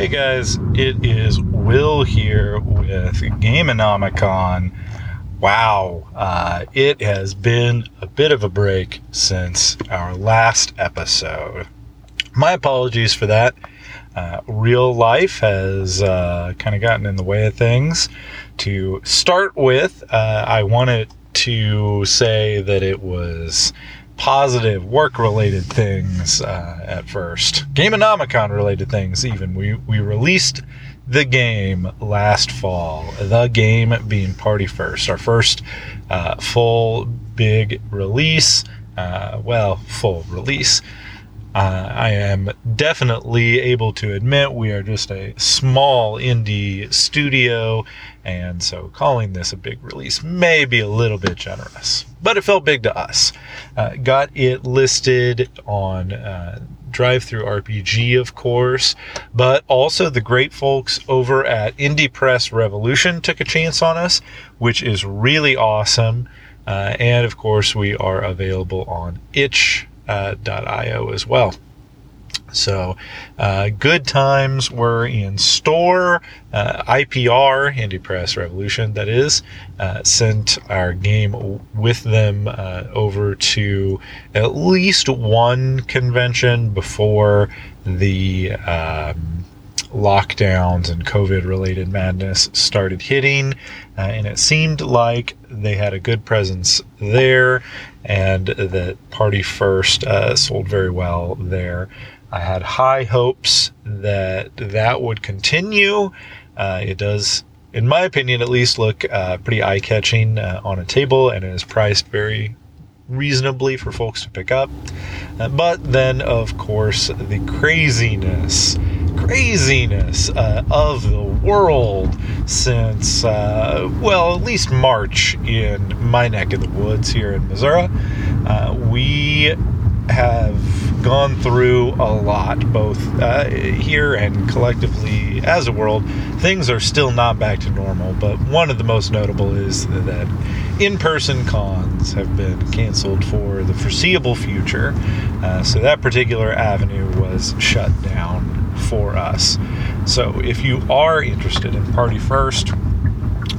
Hey guys, it is Will here with Gameonomicon. Wow, uh, it has been a bit of a break since our last episode. My apologies for that. Uh, real life has uh, kind of gotten in the way of things. To start with, uh, I wanted to say that it was positive work related things uh, at first. Gameonomicon related things, even. We, we released the game last fall. The game being Party First, our first uh, full big release. Uh, well, full release. Uh, I am definitely able to admit we are just a small indie studio, and so calling this a big release may be a little bit generous, but it felt big to us. Uh, got it listed on uh, DriveThruRPG, of course, but also the great folks over at Indie Press Revolution took a chance on us, which is really awesome. Uh, and of course, we are available on itch.io uh, as well. So, uh, good times were in store. Uh, IPR, Indie Press Revolution, that is, uh, sent our game with them uh, over to at least one convention before the um, lockdowns and COVID related madness started hitting. Uh, and it seemed like they had a good presence there and that Party First uh, sold very well there. I had high hopes that that would continue. Uh, it does, in my opinion, at least look uh, pretty eye catching uh, on a table and it is priced very reasonably for folks to pick up. Uh, but then, of course, the craziness craziness uh, of the world since, uh, well, at least March in my neck of the woods here in Missouri. We have gone through a lot, both uh, here and collectively as a world. Things are still not back to normal, but one of the most notable is that in person cons have been canceled for the foreseeable future. Uh, so that particular avenue was shut down for us. So if you are interested in Party First,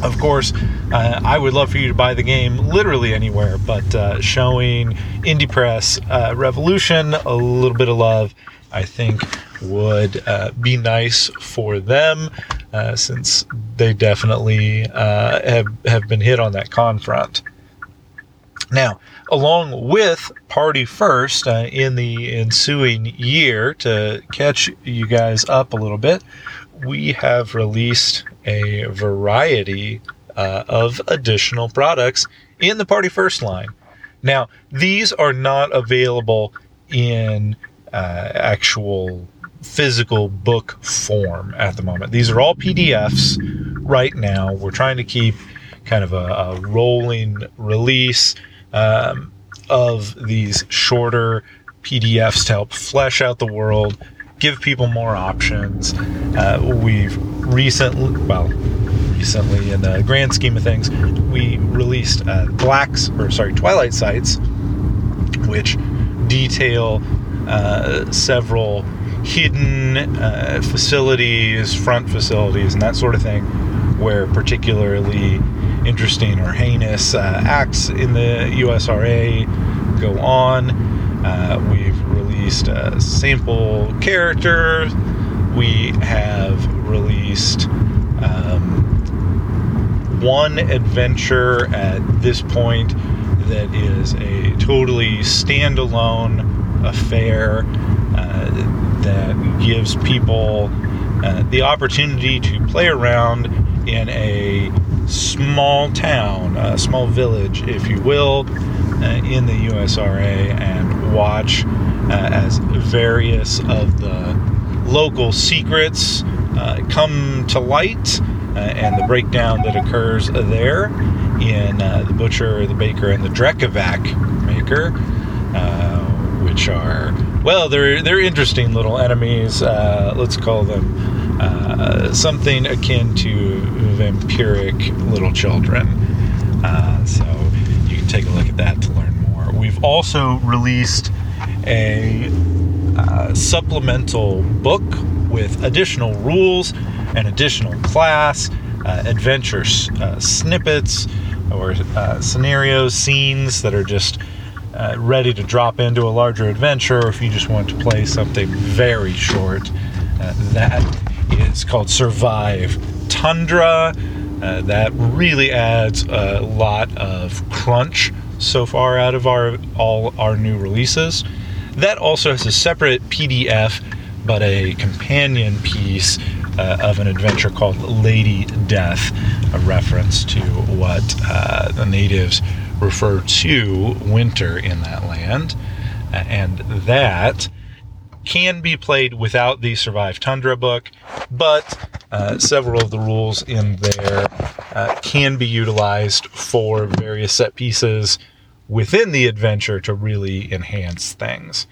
of course, uh, I would love for you to buy the game literally anywhere, but uh, showing Indie Press uh, Revolution a little bit of love, I think, would uh, be nice for them uh, since they definitely uh, have, have been hit on that con front. Now, along with Party First uh, in the ensuing year, to catch you guys up a little bit, we have released a variety uh, of additional products in the Party First line. Now, these are not available in uh, actual physical book form at the moment. These are all PDFs right now. We're trying to keep kind of a, a rolling release um, of these shorter PDFs to help flesh out the world, give people more options. Uh, we've recently, well, recently in the grand scheme of things, we released uh, Blacks, or sorry, Twilight Sites, which detail uh, several hidden uh, facilities, front facilities, and that sort of thing, where particularly interesting or heinous uh, acts in the USRA go on. Uh, we've released a sample character. We have released um, one adventure at this point that is a totally standalone affair uh, that gives people uh, the opportunity to play around in a small town, a small village, if you will, uh, in the USRA and watch as various of the local secrets uh, come to light uh, and the breakdown that occurs there in uh, the Butcher, the Baker, and the Drekavac Maker, which are, well, they're, they're interesting little enemies. let's call them uh, something akin to vampiric little children. Uh, so you can take a look at that to learn more. We've also released a uh, supplemental book with additional rules and additional class, uh, adventure uh, snippets, or uh, scenarios, scenes that are just uh, ready to drop into a larger adventure, or if you just want to play something very short, uh, that is called Survive Tundra. That really adds a lot of crunch so far out of our all our new releases. That also has a separate PDF, but a companion piece uh, of an adventure called Lady Death, a reference to what uh, the natives refer to winter in that land. And that can be played without the Survive Tundra book, but uh, several of the rules in there uh, can be utilized for various set pieces within the adventure to really enhance things.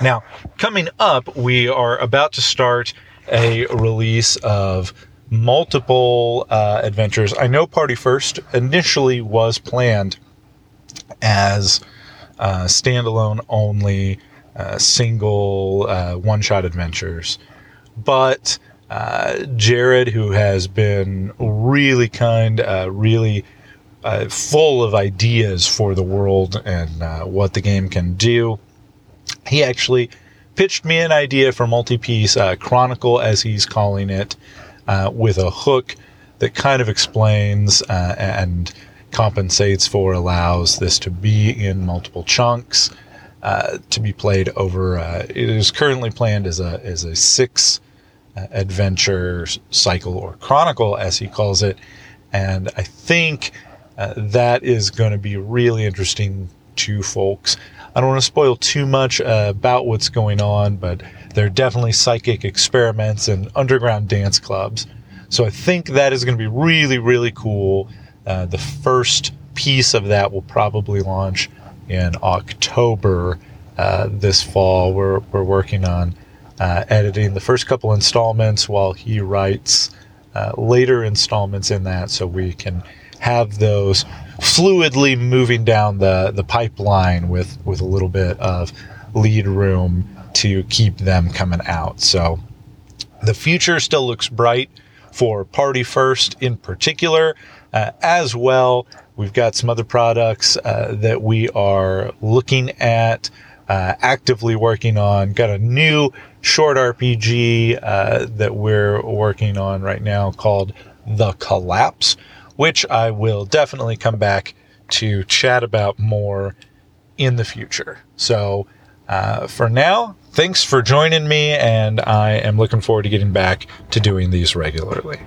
Now, coming up, we are about to start a release of multiple uh, adventures. I know Party First initially was planned as uh, standalone only, uh, single uh, one shot adventures. But uh, Jared, who has been really kind, uh, full of ideas for the world and what the game can do, he actually pitched me an idea for multi-piece uh, chronicle, as he's calling it, uh, with a hook that kind of explains uh, and compensates for, allows this to be in multiple chunks, uh, to be played over. Uh, it is currently planned as a as a six uh, adventure cycle or chronicle, as he calls it, and I think that is going to be really interesting to folks. I don't want to spoil too much uh, about what's going on, but there are definitely psychic experiments and underground dance clubs. So I think that is going to be really, really cool. Uh, the first piece of that will probably launch in October uh, this fall. We're, we're working on uh, editing the first couple installments while he writes uh, later installments in that so we can have those fluidly moving down the, the pipeline with, with a little bit of lead room to keep them coming out. So the future still looks bright for Party First in particular. Uh, as well, we've got some other products uh, that we are looking at, uh, actively working on. Got a new short RPG uh, that we're working on right now called The Collapse, which I will definitely come back to chat about more in the future. So, uh, for now, thanks for joining me, and I am looking forward to getting back to doing these regularly.